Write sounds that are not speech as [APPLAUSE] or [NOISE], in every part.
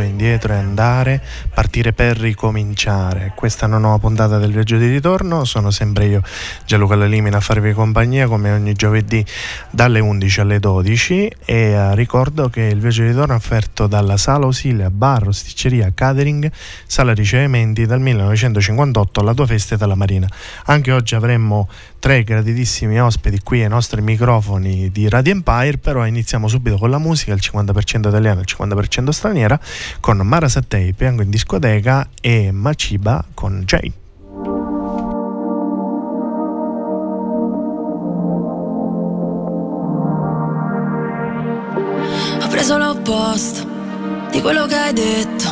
indietro e andare, partire per ricominciare. Questa è una nuova puntata del viaggio di ritorno. Sono sempre io, Gianluca Lalimina, a farvi compagnia come ogni giovedì dalle 11 alle 12. E eh, ricordo che il viaggio di ritorno è offerto dalla Sala Osilia Bar, Sticceria, Catering, Sala Ricevimenti dal 1958 alla tua festa della Marina. Anche oggi avremmo tre graditissimi ospiti qui ai nostri microfoni di Radio Empire, però iniziamo subito con la musica, il 50% italiana e il 50% straniera, con Mara Sattei, Piango in discoteca e Maciba con Jay. Ho preso l'opposto di quello che hai detto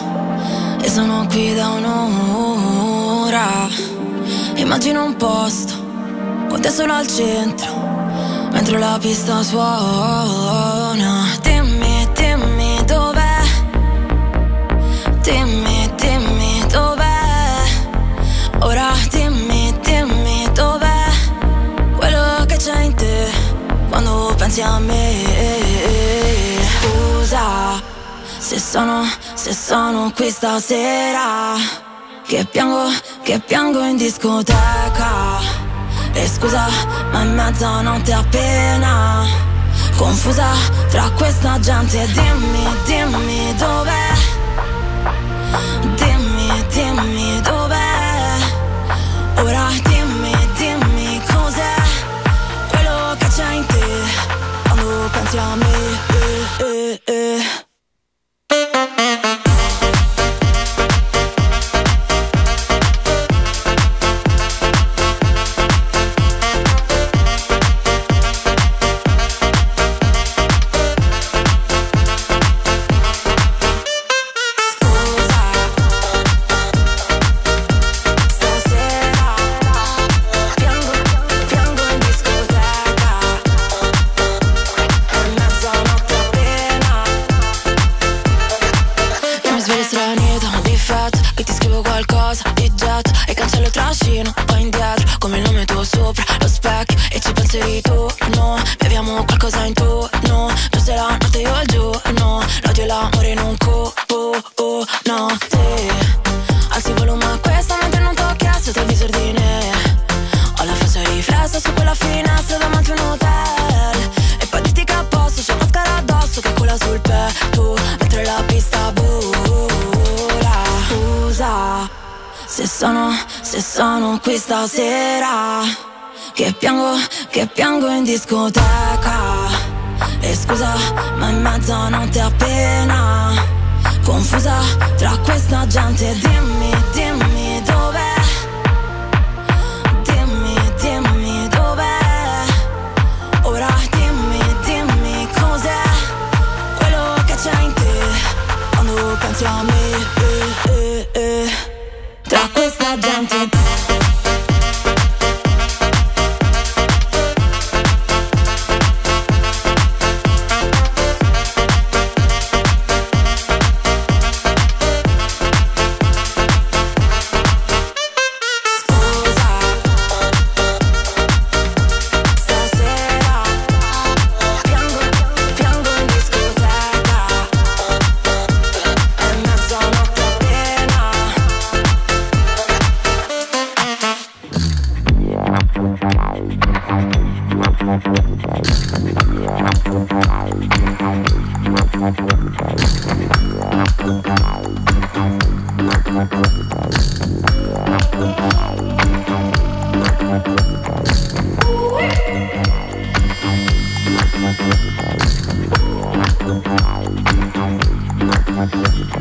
e sono qui da un'ora. Immagino un posto con te solo al centro, mentre la pista suona. Dimmi, dimmi dov'è. Ora dimmi, dimmi dov'è. Quello che c'è in te quando pensi a me. Scusa se sono, se sono qui stasera. Che piango, che piango in discoteca e scusa, ma è mezzanotte appena Confusa tra questa gente Dimmi, dimmi dov'è Dimmi, dimmi dov'è Ora dimmi, dimmi cos'è Quello che in te Quando pensi a me eh, eh, eh. Stasera Che piango, che piango in discoteca. E scusa, ma è mezzanotte appena Confusa tra questa gente dimmi I jumped in.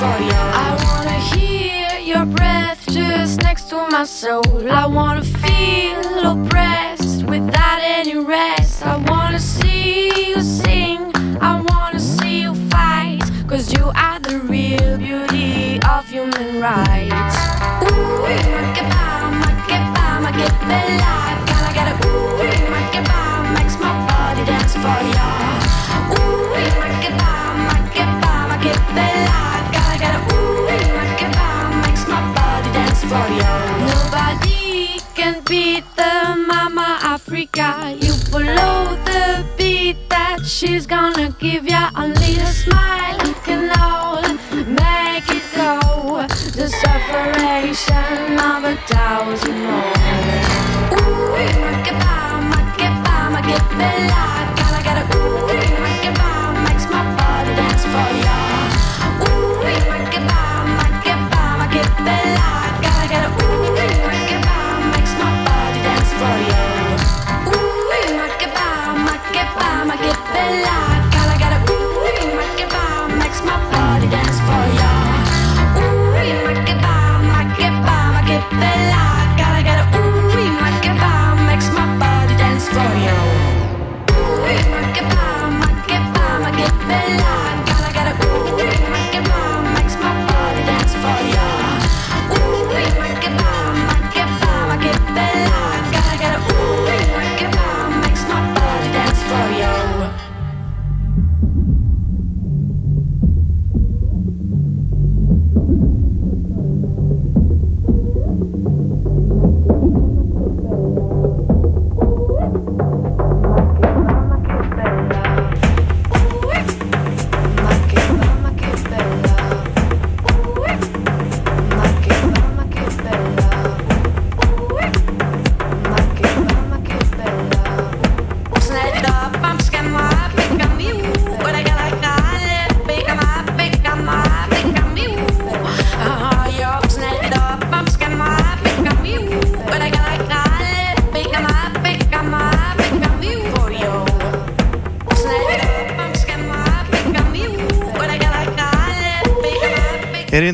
I wanna hear your breath just next to my soul. I wanna feel oppressed without any rest. I wanna see you sing, I wanna see you fight. Cause you are the real beauty of human rights. Ooh, ma che va, ma che va, ma che alive. Gotta get a ooh, make it va, makes my body dance for ya. for you. Nobody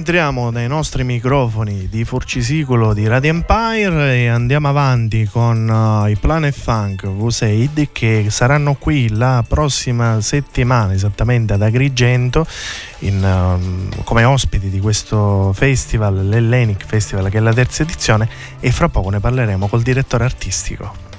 rientriamo dai nostri microfoni di Forcisicolo di Radio Empire e andiamo avanti con uh, i Planet Funk V6 che saranno qui la prossima settimana esattamente ad Agrigento in, uh, come ospiti di questo festival, l'Hellenic Festival che è la terza edizione e fra poco ne parleremo col direttore artistico.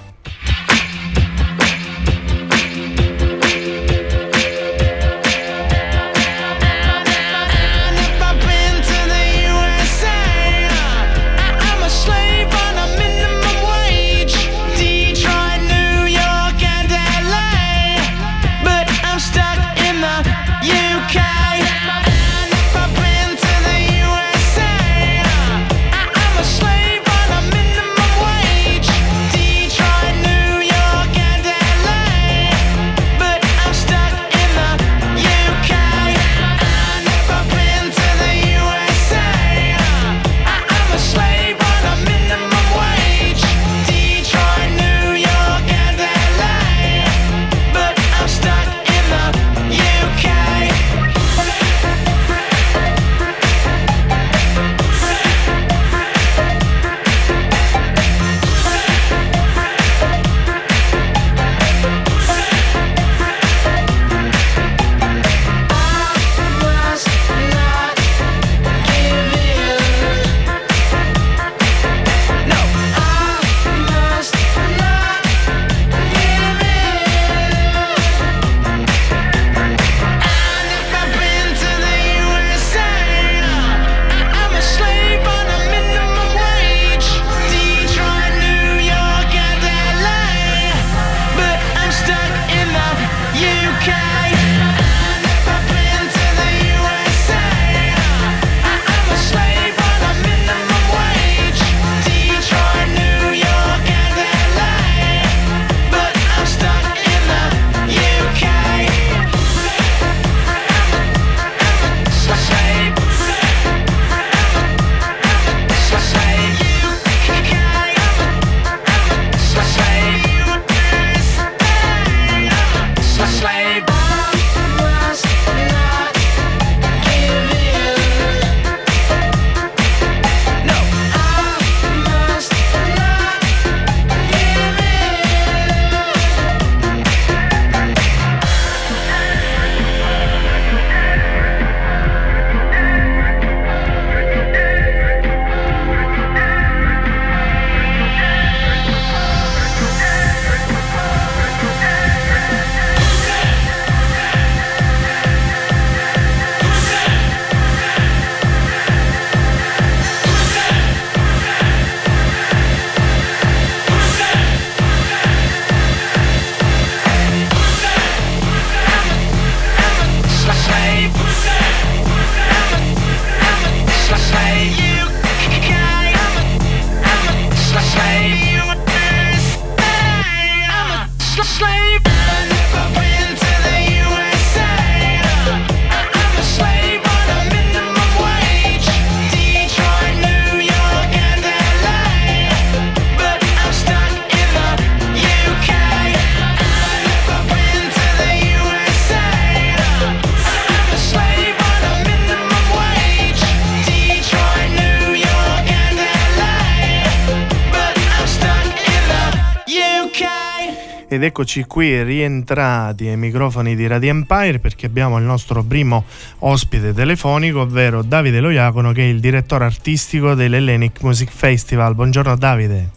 Ed eccoci qui rientrati ai microfoni di Radio Empire perché abbiamo il nostro primo ospite telefonico, ovvero Davide Loiacono che è il direttore artistico dell'Hellenic Music Festival. Buongiorno Davide.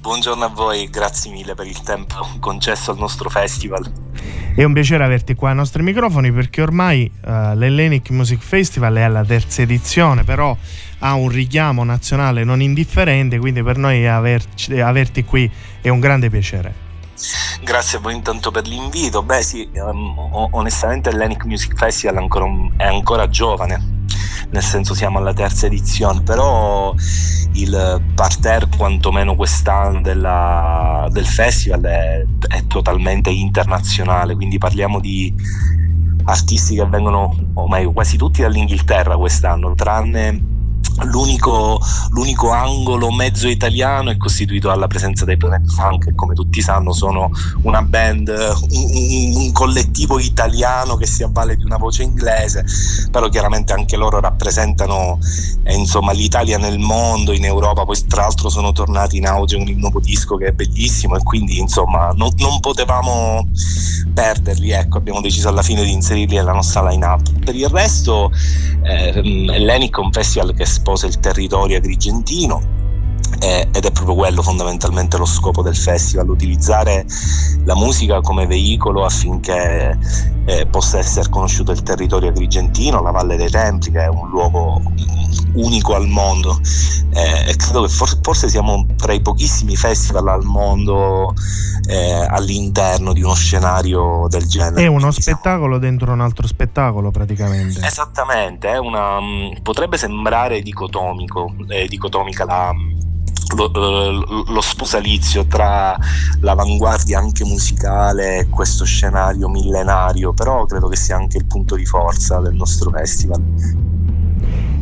Buongiorno a voi, grazie mille per il tempo concesso al nostro festival. È un piacere averti qua ai nostri microfoni perché ormai uh, l'Hellenic Music Festival è alla terza edizione, però ha un richiamo nazionale non indifferente, quindi per noi averci, averti qui è un grande piacere. Grazie a voi intanto per l'invito. Beh sì, um, onestamente l'Hellenic Music Festival è ancora, è ancora giovane, nel senso siamo alla terza edizione, però il parterre quantomeno quest'anno della, del festival è, è, totalmente internazionale, quindi parliamo di artisti che vengono, o meglio quasi tutti dall'Inghilterra quest'anno, tranne L'unico, l'unico, angolo mezzo italiano è costituito dalla presenza dei Planet Funk che come tutti sanno sono una band, un, un, collettivo italiano che si avvale di una voce inglese, però chiaramente anche loro rappresentano eh, insomma, l'Italia nel mondo, in Europa, poi tra l'altro sono tornati in auge con il nuovo disco che è bellissimo e quindi insomma non, non potevamo perderli, ecco abbiamo deciso alla fine di inserirli nella nostra line-up. Per il resto eh, è un festival che sposa il territorio agrigentino eh, ed è proprio quello fondamentalmente lo scopo del festival, utilizzare la musica come veicolo affinché eh, possa essere conosciuto il territorio agrigentino, la Valle dei Templi che è un luogo unico al mondo eh, e credo che forse, forse, siamo tra i pochissimi festival al mondo eh, all'interno di uno scenario del genere. È uno spettacolo dentro un altro spettacolo praticamente. Esattamente, una, mm, potrebbe sembrare dicotomico, eh, dicotomica la lo, eh, lo, sposalizio tra l'avanguardia anche musicale e questo scenario millenario, però credo che sia anche il punto di forza del nostro festival.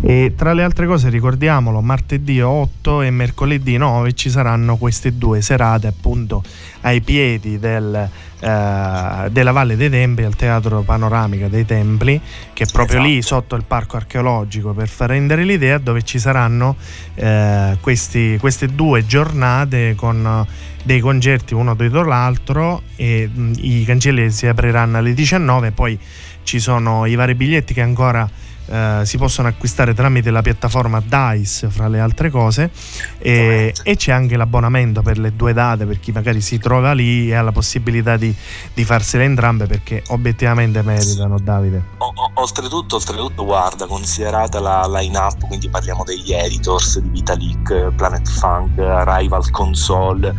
E tra le altre cose ricordiamolo, martedì 8 e mercoledì 9 ci saranno queste due serate appunto ai piedi del, eh, della Valle dei Templi, al Teatro Panoramica dei Templi, che è proprio esatto. lì sotto il parco archeologico, per far rendere l'idea, dove ci saranno eh, questi, queste due giornate con dei concerti uno dietro l'altro e mh, i cancelli si apriranno alle 19, poi ci sono i vari biglietti che ancora eh, si possono acquistare tramite la piattaforma DICE fra le altre cose e, e, c'è anche l'abbonamento per le due date per chi magari si trova lì e ha la possibilità di, di farsele entrambe perché obiettivamente meritano Davide o, o, oltretutto, oltretutto guarda considerata la line up quindi parliamo degli editors di Vitalik Planet Funk Arrival Console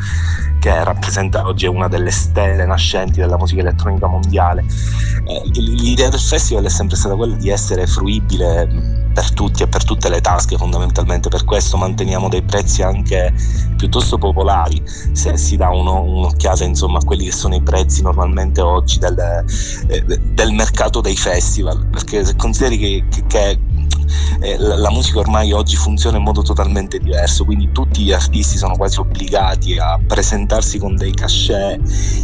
che rappresenta oggi una delle stelle nascenti della musica elettronica mondiale. Eh, l'idea del festival è sempre stata quella di essere fruibile per tutti e per tutte le tasche fondamentalmente, per questo manteniamo dei prezzi anche piuttosto popolari, se si dà uno, un'occhiata insomma, a quelli che sono i prezzi normalmente oggi del, eh, del mercato dei festival, perché se consideri che, che eh, la, musica ormai oggi funziona in modo totalmente diverso, quindi tutti gli artisti sono quasi obbligati a presentarsi con dei cachet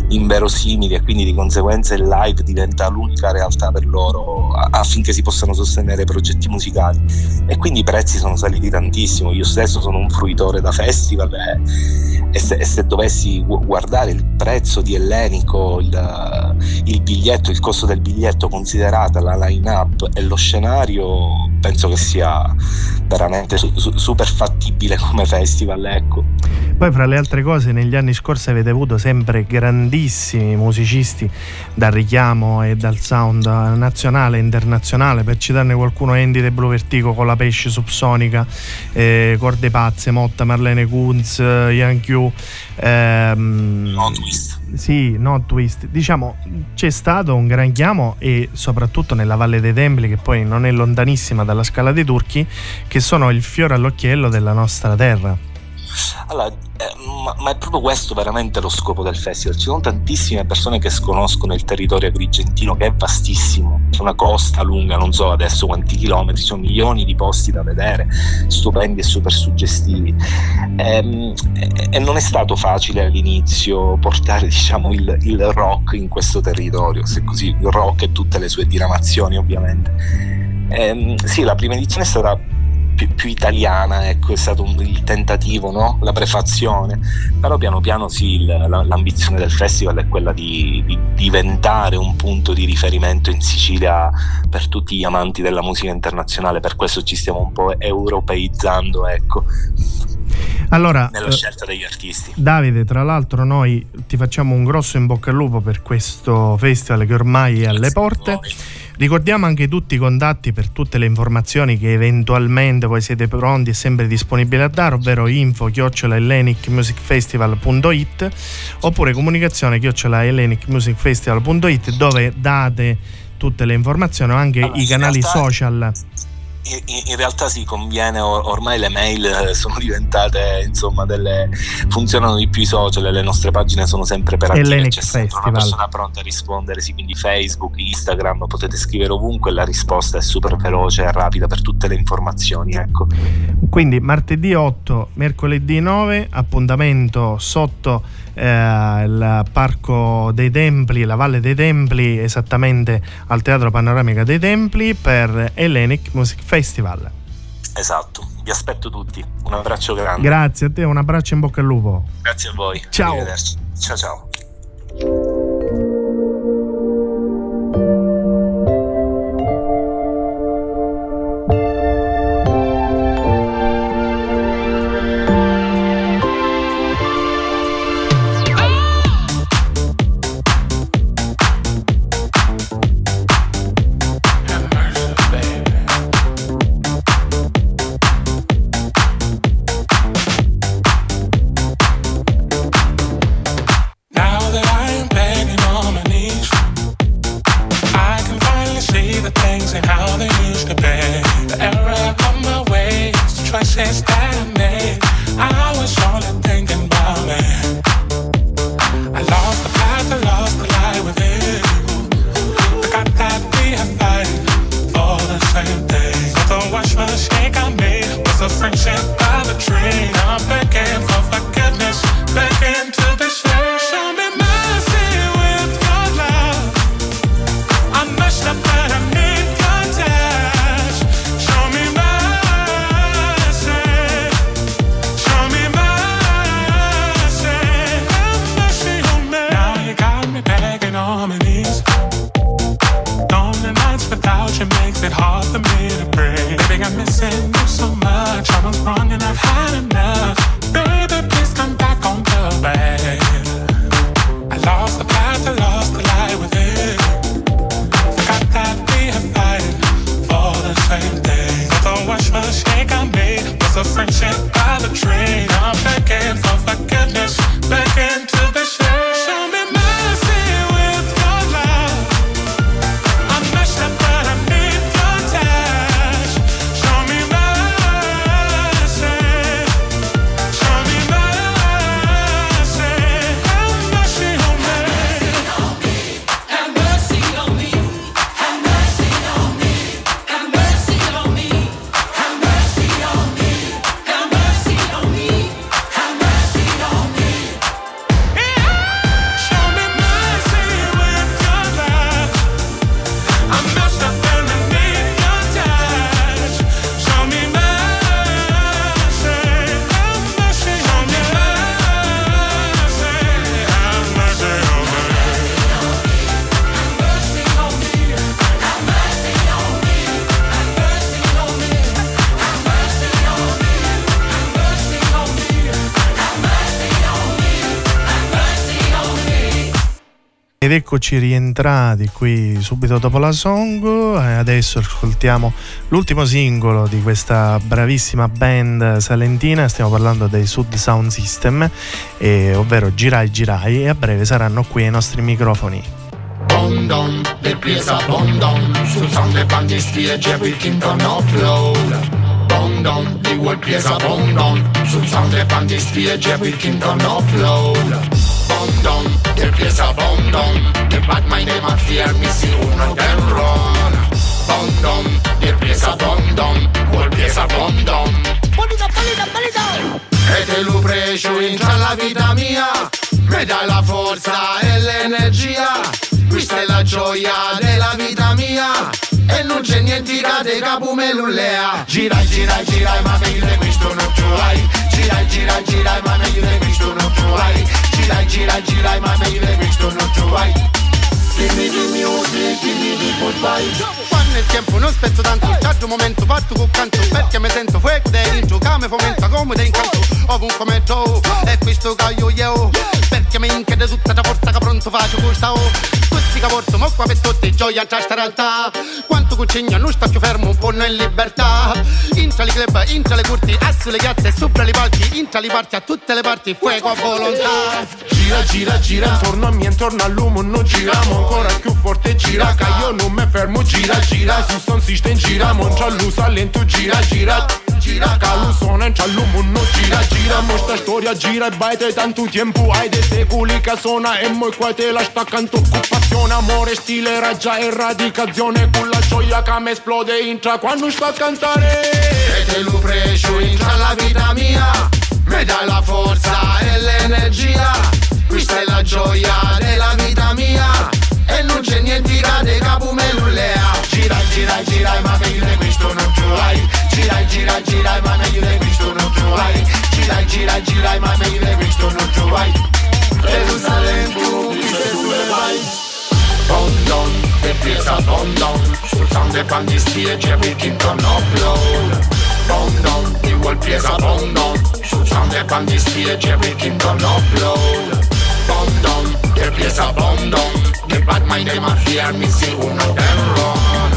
inverosimili e quindi di conseguenza il live diventa l'unica realtà per loro affinché si possano sostenere progetti musicali. E quindi i prezzi sono saliti tantissimo, io stesso sono un fruitore da festival e, e, se, e se, dovessi guardare il prezzo di Ellenico, il, il biglietto, il costo del biglietto considerata la line up e lo scenario penso che sia veramente su, su, super fattibile come festival. Ecco. Poi fra le altre cose negli anni scorsi avete avuto sempre grandissimi musicisti dal richiamo e dal sound nazionale e internazionale, per citarne qualcuno Andy De Blue Vertigo con la pesce subsonica, eh, Corde Pazze, Motta, Marlene Kunz, Ian Q. Ehm, no twist. Sì, no twist. Diciamo c'è stato un gran chiamo e soprattutto nella Valle dei Templi che poi non è lontanissima dalla Scala dei Turchi che sono il fiore all'occhiello della nostra terra. Allora, eh, ma, ma, è proprio questo veramente lo scopo del festival. Ci sono tantissime persone che sconoscono il territorio agrigentino, che è vastissimo, c'è una costa lunga, non so adesso quanti chilometri, ci sono milioni di posti da vedere, stupendi e super suggestivi. E, ehm, e, e non è stato facile all'inizio portare [LAUGHS] diciamo, il, il rock in questo territorio, se così il rock e tutte le sue diramazioni ovviamente. E, ehm, sì, la prima edizione è stata più, più italiana, ecco, è stato un, il tentativo, no? la prefazione, però piano piano sì, la, l'ambizione del festival è quella di, di, diventare un punto di riferimento in Sicilia per tutti gli amanti della musica internazionale, per questo ci stiamo un po' europeizzando, ecco. Allora, nella scelta degli artisti. Davide, tra l'altro noi ti facciamo un grosso in bocca al lupo per questo festival che ormai è alle porte. Ricordiamo anche tutti i contatti per tutte le informazioni che eventualmente voi siete pronti e sempre disponibili a dare, ovvero info chiocciola oppure comunicazione chiocciola dove date tutte le informazioni o anche allora, i canali realtà... social in, realtà si conviene, ormai le mail eh, sono diventate, insomma, delle, funzionano di più i social, le nostre pagine sono sempre per attive, c'è sempre una persona pronta a rispondere, sì, quindi Facebook, Instagram, potete scrivere ovunque, la risposta è super veloce e rapida per tutte le informazioni, ecco. Quindi martedì 8, mercoledì 9, appuntamento sotto eh, il Parco dei Templi, la Valle dei Templi, esattamente al Teatro Panoramica dei Templi per Hellenic Music Festival. Esatto, vi aspetto tutti. Un abbraccio grande. Grazie a te, un abbraccio in bocca al lupo. Grazie a voi. Ciao. Ciao ciao. Ed eccoci rientrati qui subito dopo la song e adesso ascoltiamo l'ultimo singolo di questa bravissima band salentina, stiamo parlando dei Sud Sound System, eh, ovvero Girai Girai e a breve saranno qui ai nostri microfoni. Bondon, del piesa Bondon, sul sound dei bandisti e Jerry Kingdom upload. Bondon, di quel piesa Bondon, sul sound dei bandisti e Jerry Kingdom upload. Bondon, der Bläser Bondon, der Bad meine Mafia, Missi uno del Ron. Bondon, der Bläser Bondon, vuol Bläser Bondon. Polido, polido, polido! E te lo precio entra la vita mia, mi dai la forza e l'energia. Questa è la gioia della vita e non c'è niente capo me l'ullea Girai, girai, girai, ma meglio di questo non ci vai Girai, girai, girai, ma meglio di questo non ci vai Girai, girai, girai, ma meglio di questo non ci music, Quando il tempo non spezzo tanto C'è un momento fatto con canto Perché mi sento fuoco dentro Che mi fomenta come da incanto Ovunque metto E questo che io io Perché mi inchede tutta la forza che pronto faccio questa oh. Questi che porto mo qua per tutti gioia c'è sta realtà. Quanto cucigna non sta più fermo un po' in libertà. Intra le club, intra le curti Asso le piazze, sopra le palchi Intra le parti a tutte le parti Fuoco a volontà. Gira, gira, gira Intorno a me, intorno all'uomo Non giriamo ancora più forte gira Che io non mi fermo Gira, gira Su son system gira Mongia l'usa lento Gira, gira Gira Calu suona in l'uomo Non gira, gira Mosta storia gira E baite tanto tempo Hai de secoli che suona E moi qua te la sta canto Occupazione, amore, stile Raggia, eradicazione Con la gioia che mi esplode Intra quando sto a cantare. E te lo precio intra la vita mia Mi dà la forza e l'energia Questa è la gioia della vita mia E non c'è niente che cade capo me l'ullea Girai, girai, girai, ma meglio di questo non ci vai Girai, girai, girai, ma meglio di questo non ci vai Girai, girai, girai, ma meglio di questo non ci vai Gerusalemme, tu, queste sulle vai Bondon, empieza Bondon Sul sound de Pandisti e Jerry Kington upload Bondon, igual empieza Bondon Sul sound de Pandisti e Jerry Kington upload Bondon, empieza Bondon The bad mind dem a fear me see uno dem run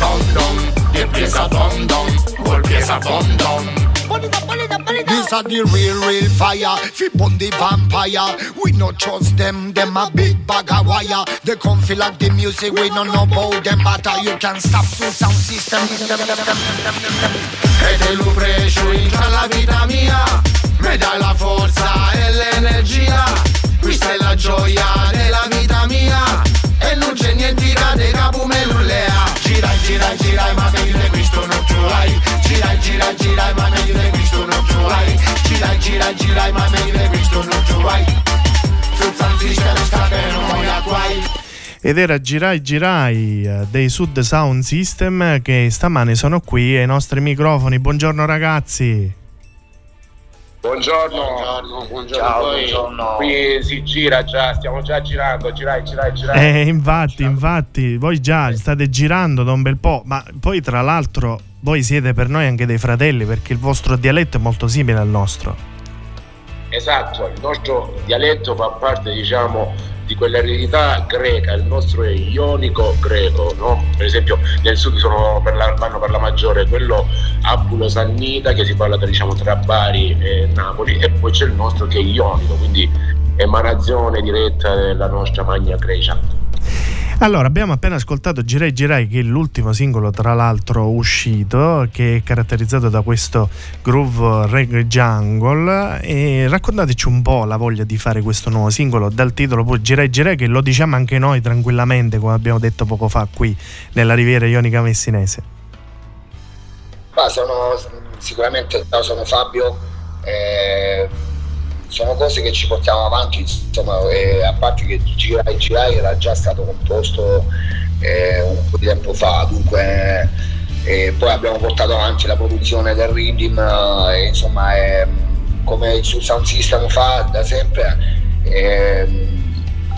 Bondon, empieza Bondon Igual empieza Bondon This are the real, real fire. Fi burn the vampire. We no trust them. Them a big bag of wire. They come feel like the music. We no know about them matter. You can stop through sound system. E te lo precio intra la vita mia Mi dà la forza e l'energia Questa è la gioia della vita mia. E non c'è niente che cade capo me l'ullea Girai, girai, girai, ma meglio di questo non ci vai. Girai, girai, girai, ma meglio di questo non ci vai. Girai, girai, girai, ma meglio di questo non ci vai. San Sistema sta bene, non voglio guai ed era Girai Girai eh, dei Sud Sound System che stamane sono qui ai nostri microfoni. Buongiorno ragazzi. Buongiorno, Buongiorno, buongiorno Ciao, buongiorno. Qui si gira già, stiamo già girando, girai, girai, girai. Eh, infatti, infatti, voi già state girando da un bel po', ma poi tra l'altro voi siete per noi anche dei fratelli perché il vostro dialetto è molto simile al nostro. Esatto, il nostro dialetto fa parte, diciamo, di quell'eredità greca, il nostro è ionico greco, no? Per esempio nel sud sono per la, vanno per la maggiore quello apulo-sannita che si parla diciamo, tra Bari e Napoli e poi c'è il nostro che è ionico, quindi emanazione diretta della nostra magna Grecia. Allora, abbiamo appena ascoltato Girai Girai, che è l'ultimo singolo, tra l'altro, uscito, che è caratterizzato da questo groove reggae jungle. E raccontateci un po' la voglia di fare questo nuovo singolo, dal titolo poi Girai Girai, che lo diciamo anche noi tranquillamente, come abbiamo detto poco fa qui nella Riviera Ionica Messinese. Ma sono sicuramente no, sono Fabio, eh, sono cose che ci portiamo avanti, insomma, a parte che Girai Girai era già stato composto eh, un po' di tempo fa, dunque eh, poi abbiamo portato avanti la produzione del Rhythm, eh, insomma come il Sound System fa da sempre,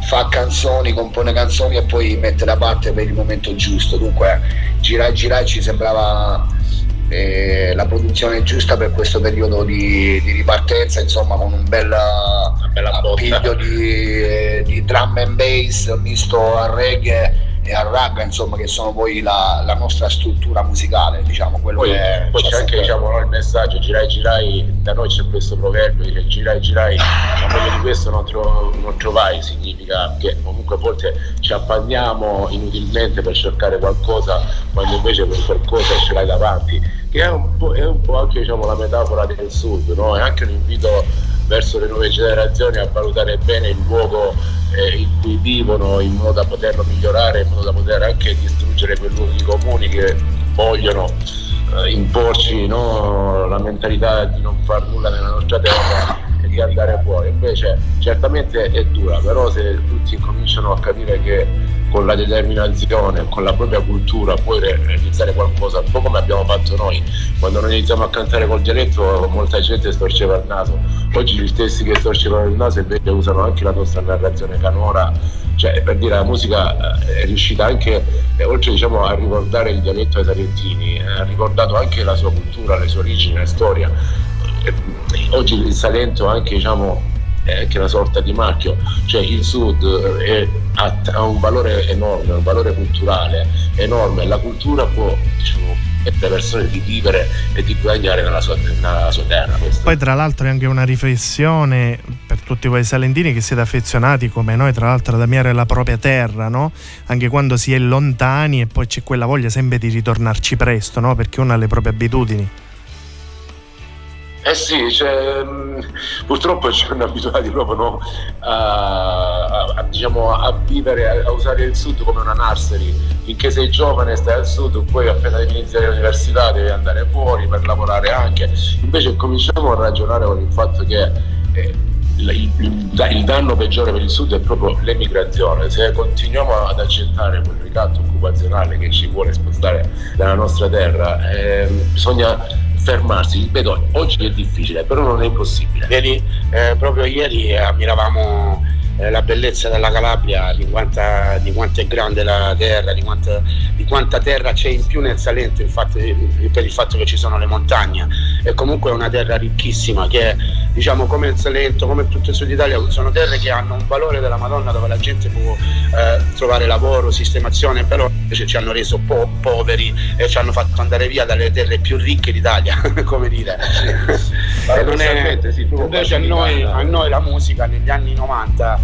fa canzoni, compone canzoni e poi mette da parte per il momento giusto, dunque Girai Girai ci sembrava eh, la produzione giusta per questo periodo di, di ripartenza, insomma con un bel appiglio di, di drum and bass misto al reggae e al rap, insomma che sono poi la, la nostra struttura musicale, diciamo, quello Poi, che poi ha c'è anche diciamo, no, il messaggio girai girai, da noi c'è questo proverbio che girai girai, ma meglio di questo non, tro- non trovai, significa che comunque a volte ci appanniamo inutilmente per cercare qualcosa quando invece quel qualcosa ce l'hai davanti, che è un po', è un po' anche diciamo, la metafora del sud, no? è anche un invito verso le nuove generazioni a valutare bene il luogo eh, in cui vivono in modo da poterlo migliorare, in modo da poter anche distruggere quei luoghi comuni che vogliono eh, imporci no, la mentalità di non far nulla nella nostra terra e di andare fuori. Invece certamente è dura, però se tutti incominciano a capire che con la determinazione, con la propria cultura puoi realizzare qualcosa, un po' come abbiamo fatto noi. Quando noi iniziamo a cantare col dialetto molta gente storceva il naso, oggi gli stessi che storcevano il naso invece usano anche la nostra narrazione canora, cioè per dire la musica eh, è riuscita anche, eh, oltre diciamo, a ricordare il dialetto ai salentini, eh, ha ricordato anche la sua cultura, le sue origini, la storia. Oggi il Salento anche diciamo, è anche una sorta di marchio, cioè il sud è, ha, ha, un valore enorme, un valore culturale enorme, la cultura può diciamo, permettere alle persone di vivere e di guadagnare nella sua, nella sua terra. Questo. Poi tra l'altro è anche una riflessione per tutti voi salentini che siete affezionati come noi tra l'altro ad amare la propria terra, no? anche quando si è lontani e poi c'è quella voglia sempre di ritornarci presto, no? perché uno ha le proprie abitudini. Eh sì, cioè, purtroppo ci hanno abituati proprio no, a, a, a, diciamo, a, vivere, a, usare il sud come una nursery. Finché sei giovane stai al sud, poi appena devi iniziare l'università devi andare fuori per lavorare anche. Invece cominciamo a ragionare con il fatto che eh, il, il, il, danno peggiore per il sud è proprio l'emigrazione. Se continuiamo ad accettare quel ricatto occupazionale che ci vuole spostare dalla nostra terra, eh, bisogna fermarsi, ripeto, oggi è difficile, però non è impossibile. Vedi, eh, proprio ieri ammiravamo eh, la bellezza della Calabria, di quanta, di quanto è grande la terra, di quanta, di quanta, terra c'è in più nel Salento infatti, per il fatto che ci sono le montagne. È comunque una terra ricchissima che diciamo come il Salento, come tutto il sud Italia, sono terre che hanno un valore della Madonna dove la gente può eh, trovare lavoro, sistemazione, però invece ci hanno reso po- poveri e ci hanno fatto andare via dalle terre più ricche d'Italia, [LAUGHS] come dire. [LAUGHS] È, invece a noi, a noi la musica negli anni 90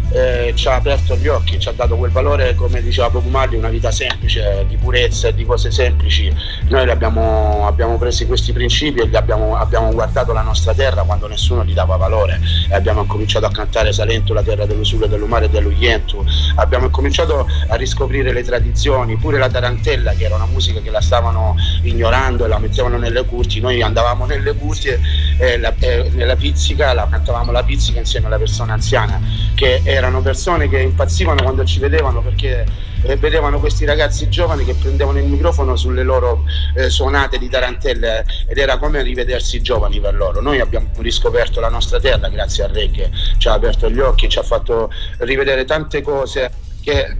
eh, ci ha aperto gli occhi, ci ha dato quel valore, come diceva Bob Marley, una vita semplice, di purezza e di cose semplici. Noi abbiamo, abbiamo preso questi principi e abbiamo, abbiamo, guardato la nostra terra quando nessuno gli dava valore e abbiamo cominciato a cantare Salento, la terra dell'Usule, dell'Umare e dell'Uientu. Abbiamo cominciato a riscoprire le tradizioni, pure la tarantella che era una musica che la stavano ignorando e la mettevano nelle curti. Noi andavamo nelle curti e, e, la, e nella pizzica, la cantavamo la pizzica insieme alla persona anziana che erano persone che impazzivano quando ci vedevano perché eh, vedevano questi ragazzi giovani che prendevano il microfono sulle loro eh, suonate di tarantelle ed era come rivedersi giovani per loro. Noi abbiamo riscoperto la nostra terra grazie al re che ci ha aperto gli occhi, ci ha fatto rivedere tante cose che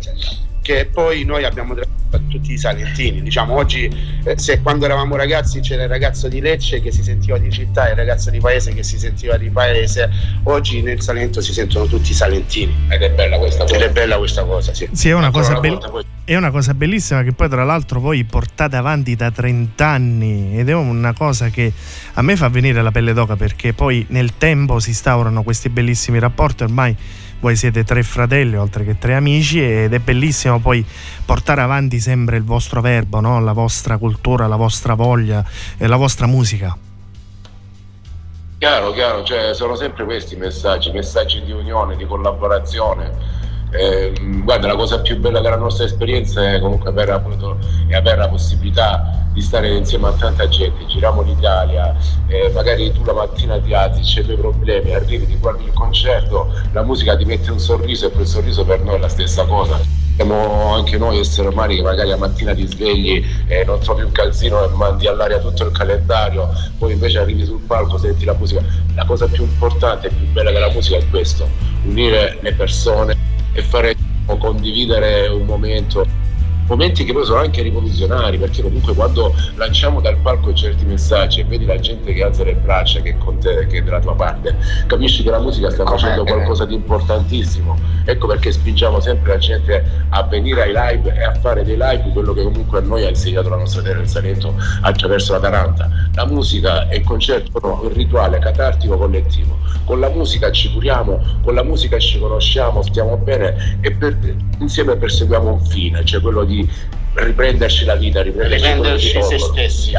che poi noi abbiamo a tutti i salentini. Diciamo, oggi, eh, se quando eravamo ragazzi c'era il ragazzo di Lecce che si sentiva di città e il ragazzo di paese che si sentiva di paese, oggi nel Salento si sentono tutti salentini. Ed è bella questa cosa. Ed è bella questa cosa, sì. sì è, una cosa be- è una cosa bellissima che poi tra l'altro voi portate avanti da 30 anni ed è una cosa che a me fa venire la pelle d'oca perché poi nel tempo si instaurano questi bellissimi rapporti ormai voi siete tre fratelli oltre che tre amici ed è bellissimo poi portare avanti sempre il vostro verbo, no? la vostra cultura, la vostra voglia e la vostra musica. Chiaro, chiaro, cioè, sono sempre questi messaggi, messaggi di unione, di collaborazione. Eh, guarda, la cosa più bella della nostra esperienza è comunque avere, appunto, è avere la possibilità di stare insieme a tanta gente, giriamo l'Italia, eh, magari tu la mattina ti alzi, c'è dei problemi, arrivi, ti guardi il concerto, la musica ti mette un sorriso e quel sorriso per noi è la stessa cosa. Siamo anche noi esseri umani che magari la mattina ti svegli e non trovi un calzino e mandi all'aria tutto il calendario, poi invece arrivi sul palco, senti la musica. La cosa più importante e più bella della musica è questo, unire le persone e fare condividere un momento momenti che poi sono anche rivoluzionari perché comunque quando lanciamo dal palco certi messaggi e vedi la gente che alza le braccia che te, che è della tua parte, capisci che la musica sta facendo qualcosa di importantissimo. Ecco perché spingiamo sempre la gente a venire ai live e a fare dei live quello che comunque a noi ha insegnato la nostra terra del Salento attraverso la Taranta. La musica è il concerto, no, il rituale catartico collettivo. Con la musica ci curiamo, con la musica ci conosciamo, stiamo bene e per, insieme perseguiamo un fine, cioè quello di riprenderci la vita, riprenderci, riprenderci se stessi.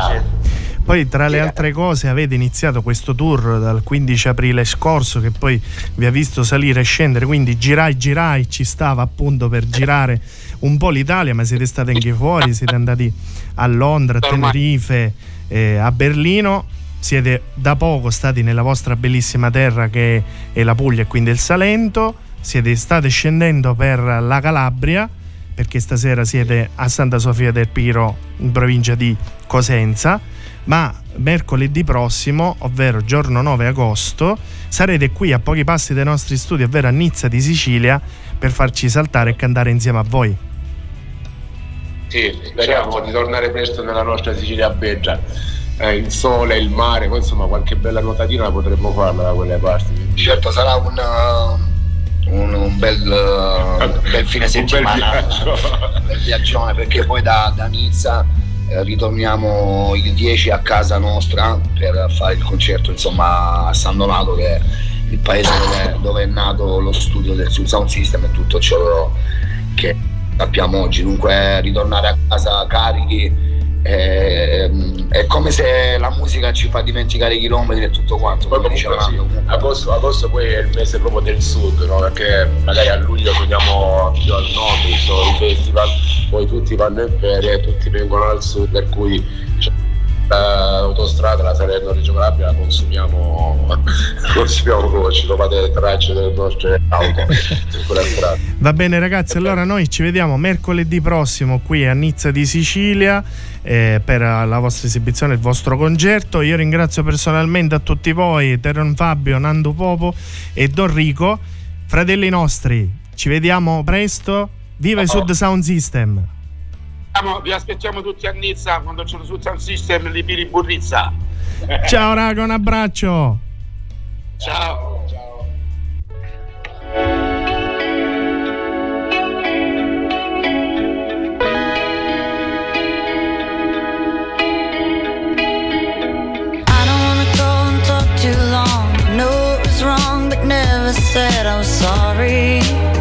Poi tra le altre cose avete iniziato questo tour dal 15 aprile scorso che poi vi ha visto salire e scendere, quindi girai girai ci stava appunto per girare un po' l'Italia, ma siete stati anche fuori, siete andati a Londra, a Tenerife, eh, a Berlino, siete da poco stati nella vostra bellissima terra che è la Puglia e quindi il Salento, siete state scendendo per la Calabria perché stasera siete a Santa Sofia del Piro in provincia di Cosenza, ma mercoledì prossimo, ovvero giorno 9 agosto, sarete qui a pochi passi dai nostri studi, ovvero a Nizza di Sicilia, per farci saltare e cantare insieme a voi. Sì, speriamo di tornare presto nella nostra Sicilia beggia. Eh, il sole, il mare, poi insomma qualche bella nuotatina la potremmo farla da quelle parti. Certo, sarà un, uh, un, un bel, uh, bel fine settimana, un bel viaggione [LAUGHS] perché poi da, da Nizza eh, ritorniamo il 10 a casa nostra per fare il concerto insomma a San Donato che è il paese dove, dove è nato lo studio del Sound System e tutto ciò che sappiamo oggi. Dunque ritornare a casa carichi è, è, come se la musica ci fa dimenticare i chilometri e tutto quanto poi come diceva sì, agosto, agosto, poi è il mese proprio del sud no? perché magari a luglio torniamo più al nord sono i festival poi tutti vanno in ferie tutti vengono al sud per cui l'autostrada, la Salerno Reggio Calabria la consumiamo, [LAUGHS] consumiamo come ci trovate tracce delle nostre auto Va bene ragazzi, allora noi ci vediamo mercoledì prossimo qui a Nizza di Sicilia eh, per la vostra esibizione, il vostro concerto. Io ringrazio personalmente a tutti voi, Teron Fabio, Nando Popo e Don Rico, fratelli nostri. Ci vediamo presto. Viva il Sud Sound System! Vi aspettiamo tutti a Nizza quando c'è lo Sound System di Piri Burrizza. [LAUGHS] Ciao raga, un abbraccio. Ciao. Ciao. Too long, know it was wrong, but never said I was sorry.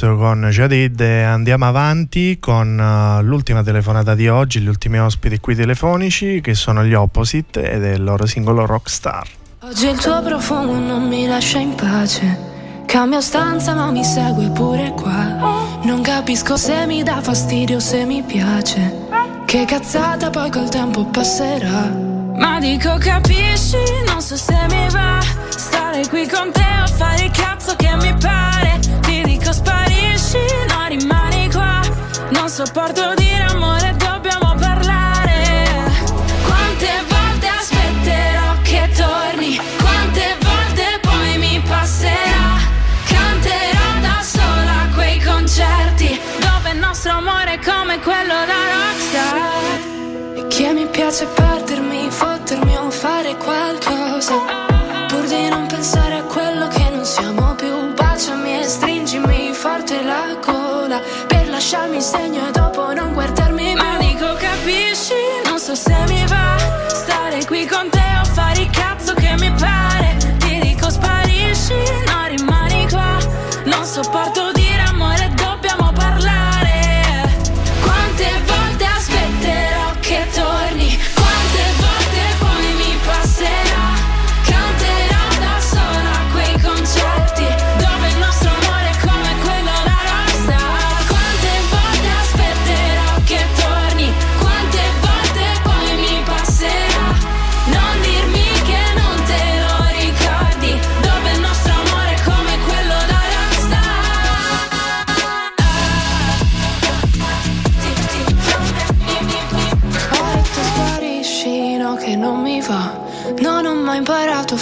Cirrus con Jadid e andiamo avanti con uh, l'ultima telefonata di oggi, gli ultimi ospiti qui telefonici che sono gli Opposite ed è il loro singolo Rockstar. Oggi il tuo profumo non mi lascia in pace. Cambio stanza ma mi segue pure qua. Non capisco se mi dà fastidio o se mi piace. Che cazzata poi col tempo passerà. Ma dico capisci, non so se mi va stare qui con te a fare il cazzo che mi piace perdermi, fottermi o fare qualcosa. Pur di non pensare a quello che non siamo più. Baciami e stringimi forte la gola. Per lasciarmi il segno e dopo non guardarmi Ma dico capisci, non so se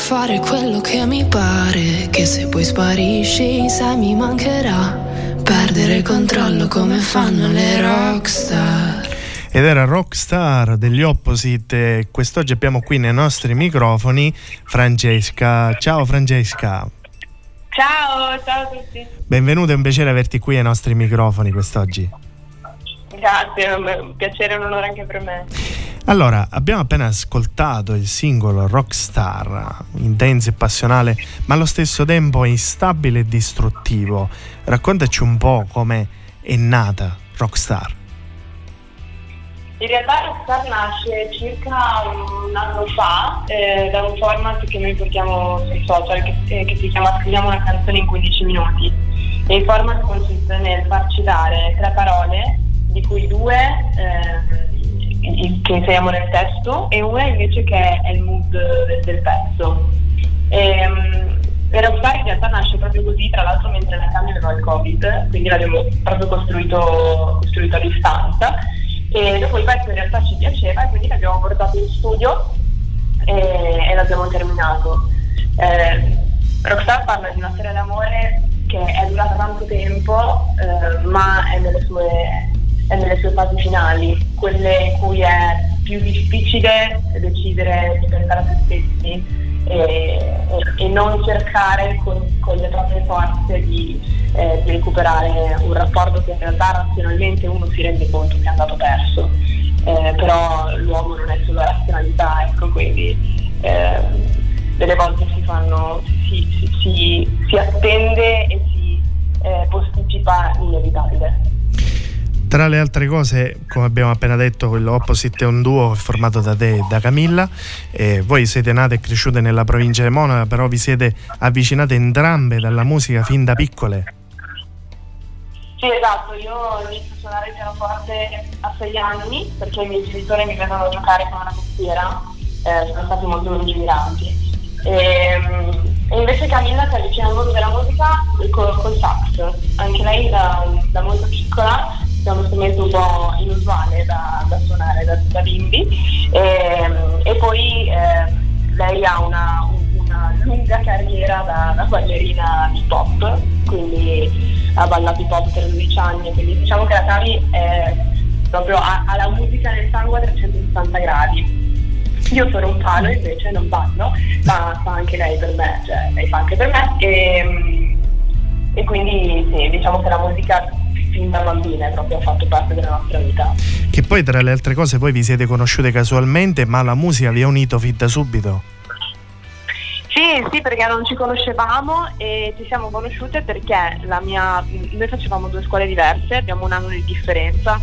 fare quello che mi pare. Che se poi sparisci, sai mi mancherà. Perdere il controllo come fanno le rockstar. Ed era Rockstar degli Opposite. Quest'oggi abbiamo qui nei nostri microfoni Francesca. Ciao Francesca. Ciao, ciao a tutti. Benvenuta, è un piacere averti qui ai nostri microfoni quest'oggi. Grazie, è un piacere e un onore anche per me. Allora, abbiamo appena ascoltato il singolo Rockstar, intenso e passionale, ma allo stesso tempo instabile e distruttivo. Raccontaci un po' come è nata Rockstar. In realtà Rockstar nasce circa un anno fa eh, da un format che noi portiamo sui social che, eh, che si chiama Scriviamo una canzone in 15 minuti. E il format consiste nel farci dare tre parole, di cui due eh, che inseriamo nel testo e una invece che è il mood del, del pezzo. Ehm, e Rockstar in realtà nasce proprio così, tra l'altro mentre la Cami aveva il Covid, quindi l'abbiamo proprio costruito, costruito a distanza. E dopo il pezzo in realtà ci piaceva e quindi l'abbiamo portato in studio e, e l'abbiamo terminato. Eh, Rockstar parla di una storia d'amore che è durata tanto tempo, eh, ma è nelle, sue, è nelle sue fasi finali, quelle in cui è più difficile decidere di pensare a se stessi e, e- non cercare con, con le proprie forze di, eh, di recuperare un rapporto che in realtà razionalmente uno si rende conto che è andato perso. Eh, però l'uomo non è solo razionalità, ecco, quindi eh, delle volte si fanno, si, si- si- si attende e si eh, posticipa l'inevitabile. Tra le altre cose, come abbiamo appena detto, quello Opposite è un duo formato da te e da Camilla. E voi siete nate e cresciute nella provincia di Monaco, però vi siete avvicinate entrambe dalla musica fin da piccole. Sì, esatto, io ho iniziato a suonare il pianoforte a sei anni perché i miei genitori mi vedevano giocare con una tastiera, eh, sono stati molto lungimiranti. E, e invece Camilla si avvicina al mondo della musica col, col sax, anche lei da, da molto piccola, è uno strumento un po' inusuale da, da suonare da, da bimbi e, e poi eh, lei ha una, una lunga carriera da, da ballerina di pop, quindi ha ballato hip hop per 12 anni, quindi diciamo che la Cami è proprio ha, ha la musica nel sangue a 360 gradi. Io sono un palo invece, non ballo, ma fa anche lei per me, cioè lei fa anche per me e, e quindi sì, diciamo che la musica fin da bambina proprio ha fatto parte della nostra vita. Che poi, tra le altre cose, voi vi siete conosciute casualmente, ma la musica vi ha unito fin da subito. Sì, sì, perché non ci conoscevamo e ci siamo conosciute perché la mia, noi facevamo due scuole diverse, abbiamo un anno di differenza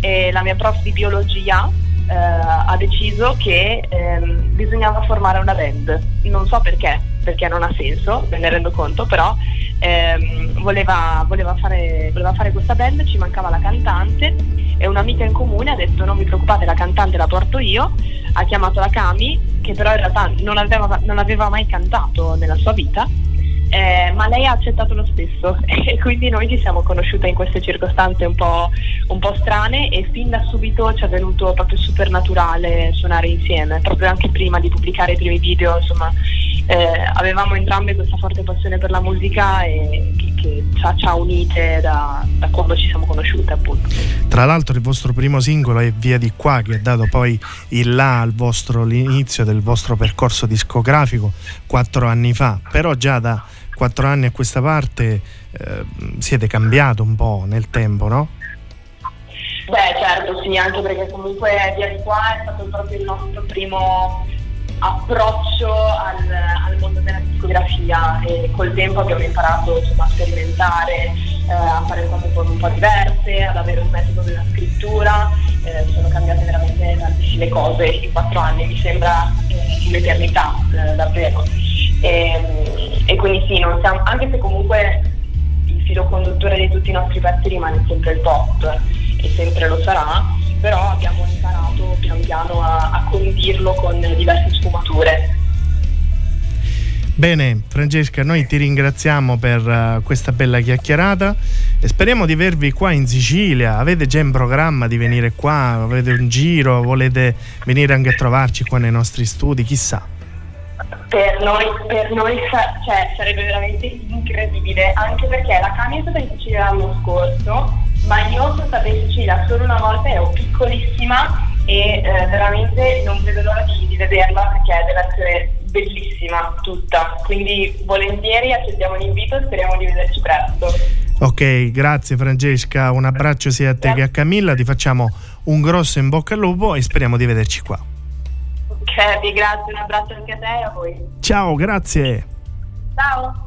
e la mia prof di biologia eh, ha deciso che ehm, bisognava formare una band. Non so perché, perché non ha senso, me ne rendo conto, però ehm, voleva, voleva, fare, voleva fare questa band, ci mancava la cantante e un'amica in comune ha detto non vi preoccupate la cantante la porto io, ha chiamato la Cami che però in realtà non aveva, non aveva mai cantato nella sua vita eh, ma lei ha accettato lo stesso. [LAUGHS] E quindi noi ci siamo conosciute in queste circostanze un po', un po', strane e fin da subito ci è venuto proprio super naturale suonare insieme, proprio anche prima di pubblicare i primi video, insomma eh, avevamo entrambe questa forte passione per la musica e che, che ci ha unite da, da, quando ci siamo conosciute appunto. Tra l'altro il vostro primo singolo è Via di qua che ha dato poi il là al vostro l'inizio del vostro percorso discografico quattro anni fa, però già da quattro anni a questa parte eh, siete cambiato un po' nel tempo, no? Beh certo sì, anche perché comunque via di qua è stato proprio il nostro primo approccio al, al mondo della discografia e col tempo abbiamo imparato insomma, a sperimentare, eh, a fare cose un po' diverse, ad avere un metodo della scrittura, eh, sono cambiate veramente tantissime cose in quattro anni, mi sembra eh, un'eternità eh, davvero. E, ehm, e quindi sì, siamo, anche se comunque il filo conduttore di tutti i nostri pezzi rimane sempre il pop e sempre lo sarà, però abbiamo imparato pian piano a, a condirlo con diverse sfumature. Bene, Francesca, noi ti ringraziamo per uh, questa bella chiacchierata e speriamo di avervi qua in Sicilia. Avete già in programma di venire qua? Avete un giro? Volete venire anche a trovarci qua nei nostri studi? Chissà per noi, per noi cioè, sarebbe veramente incredibile, anche perché la Cami è stata in Sicilia l'anno scorso, ma io sono stata in Sicilia solo una volta, ero piccolissima e eh, veramente non vedo l'ora di, di vederla perché deve essere bellissima tutta, quindi volentieri accettiamo l'invito e speriamo di vederci presto. Ok, grazie Francesca, un abbraccio sia a te che a Camilla, ti facciamo un grosso in bocca al lupo e speriamo di vederci qua. Certi, grazie, un abbraccio anche a te e a voi. Ciao, grazie. Ciao.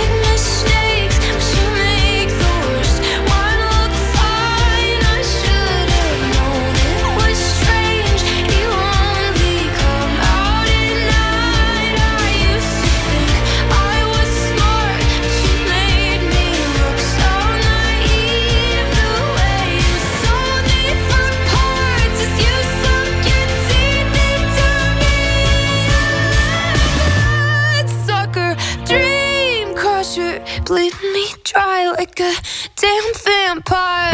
damn vampire.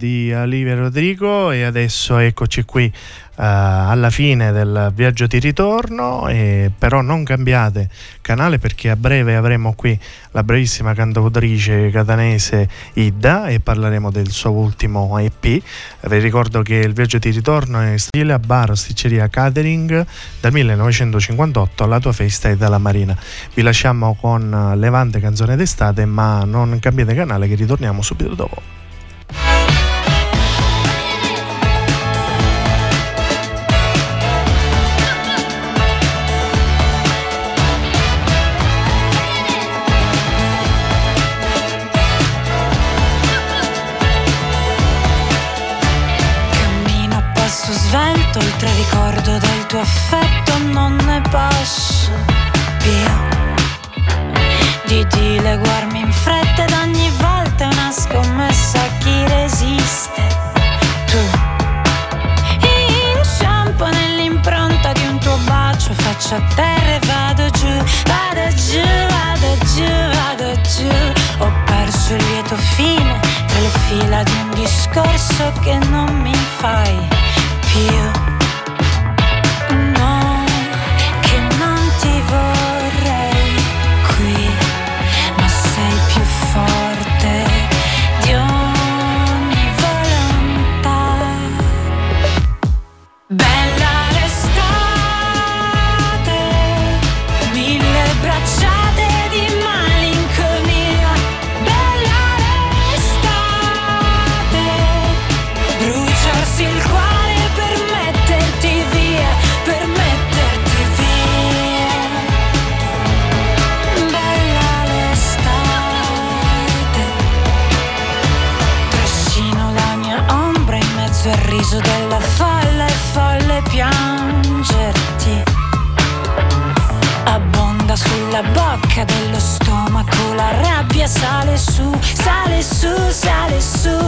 Di Olivia Rodrigo e adesso eccoci qui uh, alla fine del viaggio di ritorno, e però non cambiate canale perché a breve avremo qui la bravissima cantautrice catanese Ida e parleremo del suo ultimo EP. Vi ricordo che il viaggio di ritorno è stile a bar, sticceria catering dal 1958 alla tua festa e dalla Marina. Vi lasciamo con Levante canzone d'estate ma non cambiate canale che ritorniamo subito dopo. Affetto non ne posso più. Di dileguarmi in fretta ed ogni volta è una scommessa a chi resiste. Tu inciampo nell'impronta di un tuo bacio faccio a terra e vado giù vado giù vado giù vado giù. Ho perso il lieto fine tra le fila di un discorso che non mi fai più so